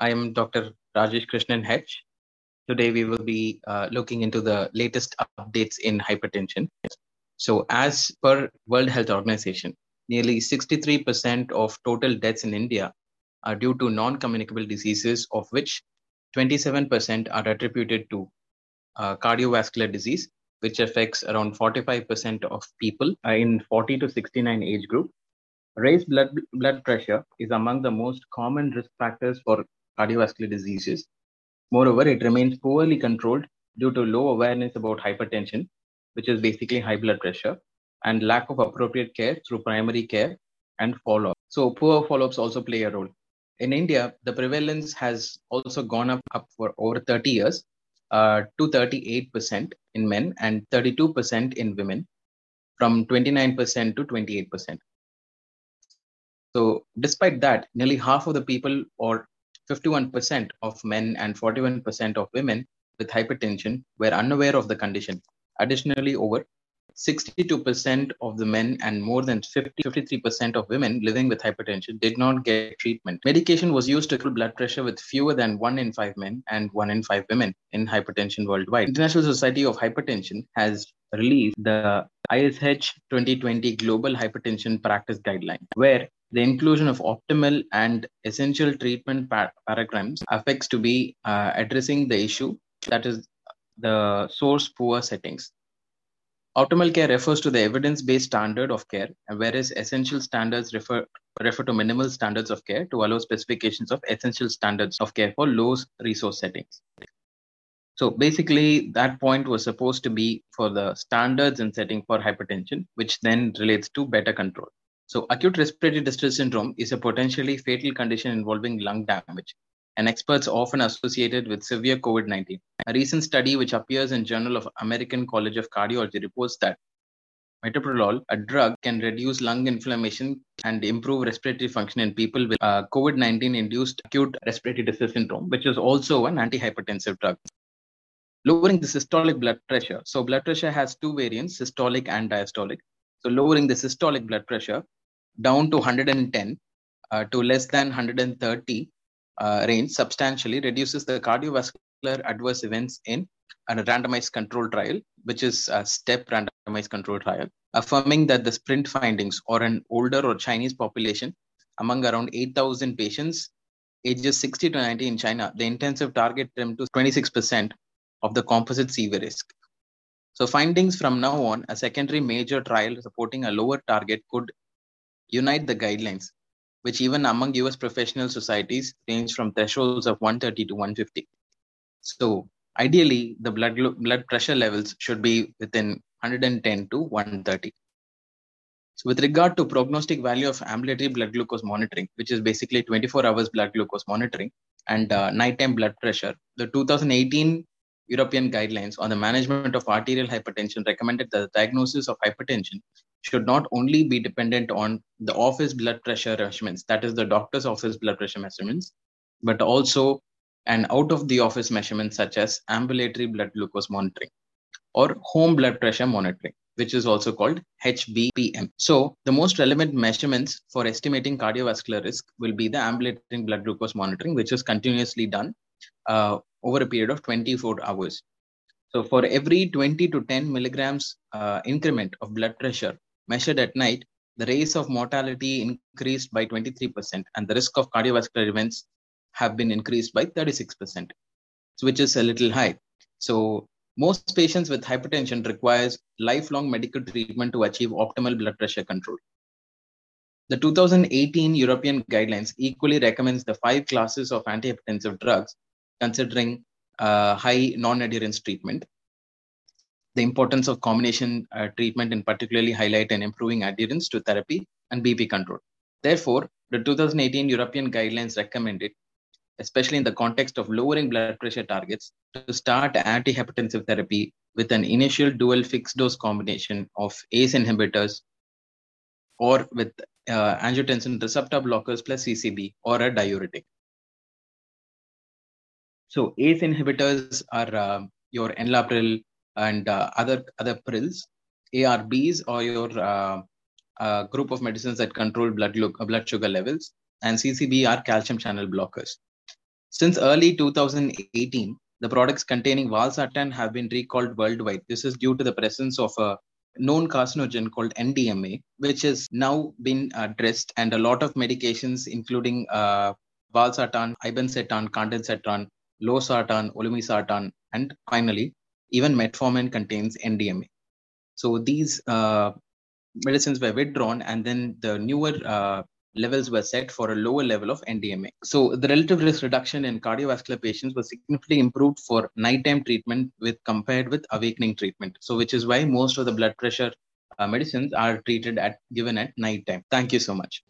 I am Dr. Rajesh Krishnan H. Today we will be uh, looking into the latest updates in hypertension. So as per World Health Organization, nearly 63% of total deaths in India are due to non-communicable diseases, of which 27% are attributed to uh, cardiovascular disease, which affects around 45% of people uh, in 40 to 69 age group. Raised blood, blood pressure is among the most common risk factors for cardiovascular diseases. Moreover, it remains poorly controlled due to low awareness about hypertension, which is basically high blood pressure, and lack of appropriate care through primary care and follow up. So, poor follow ups also play a role. In India, the prevalence has also gone up, up for over 30 years uh, to 38% in men and 32% in women, from 29% to 28%. So, despite that, nearly half of the people, or 51% of men and 41% of women with hypertension, were unaware of the condition. Additionally, over 62% of the men and more than 50, 53% of women living with hypertension did not get treatment. Medication was used to control blood pressure with fewer than 1 in 5 men and 1 in 5 women in hypertension worldwide. International Society of Hypertension has released the ISH 2020 Global Hypertension Practice Guideline, where the inclusion of optimal and essential treatment par- paradigms affects to be uh, addressing the issue that is the source poor settings Optimal care refers to the evidence-based standard of care, whereas essential standards refer, refer to minimal standards of care to allow specifications of essential standards of care for low resource settings. So basically, that point was supposed to be for the standards and setting for hypertension, which then relates to better control. So acute respiratory distress syndrome is a potentially fatal condition involving lung damage, and experts often associated with severe COVID-19. A recent study which appears in Journal of American College of Cardiology reports that metoprolol, a drug, can reduce lung inflammation and improve respiratory function in people with uh, COVID-19 induced acute respiratory distress syndrome, which is also an antihypertensive drug. Lowering the systolic blood pressure. So blood pressure has two variants, systolic and diastolic. So lowering the systolic blood pressure down to 110 uh, to less than 130 uh, range substantially reduces the cardiovascular adverse events in a randomized control trial, which is a STEP randomized control trial, affirming that the SPRINT findings or an older or Chinese population among around 8,000 patients ages 60 to 90 in China, the intensive target them to 26% of the composite CV risk. So findings from now on, a secondary major trial supporting a lower target could unite the guidelines which even among US professional societies range from thresholds of 130 to 150. So ideally, the blood, blood pressure levels should be within 110 to 130. So with regard to prognostic value of ambulatory blood glucose monitoring, which is basically 24 hours blood glucose monitoring and uh, nighttime blood pressure, the 2018 European guidelines on the management of arterial hypertension recommended that the diagnosis of hypertension should not only be dependent on the office blood pressure measurements, that is the doctor's office blood pressure measurements, but also an out of the office measurement such as ambulatory blood glucose monitoring or home blood pressure monitoring, which is also called HBPM. So the most relevant measurements for estimating cardiovascular risk will be the ambulatory blood glucose monitoring, which is continuously done uh, over a period of 24 hours. So for every 20 to 10 milligrams uh, increment of blood pressure measured at night, the rates of mortality increased by 23% and the risk of cardiovascular events have been increased by 36%, which is a little high. So most patients with hypertension requires lifelong medical treatment to achieve optimal blood pressure control. The 2018 European guidelines equally recommends the five classes of antihypertensive drugs, considering uh, high non-adherence treatment, the importance of combination uh, treatment and particularly highlight and improving adherence to therapy and BP control. Therefore, the 2018 European guidelines recommended, especially in the context of lowering blood pressure targets, to start antihypertensive therapy with an initial dual fixed dose combination of ACE inhibitors or with uh, angiotensin receptor blockers plus CCB or a diuretic. So ACE inhibitors are uh, your enalapril, and uh, other other pills, ARBs or your uh, uh, group of medicines that control blood blood sugar levels, and CCB are calcium channel blockers. Since early 2018, the products containing valsartan have been recalled worldwide. This is due to the presence of a known carcinogen called NDMA, which has now been addressed, and a lot of medications, including uh, valsartan, irbesartan, candesartan, losartan, olmesartan, and finally, even metformin contains NDMA. So these uh, medicines were withdrawn, and then the newer uh, levels were set for a lower level of NDMA. So the relative risk reduction in cardiovascular patients was significantly improved for nighttime treatment with compared with awakening treatment. So which is why most of the blood pressure uh, medicines are treated at given at night time. Thank you so much.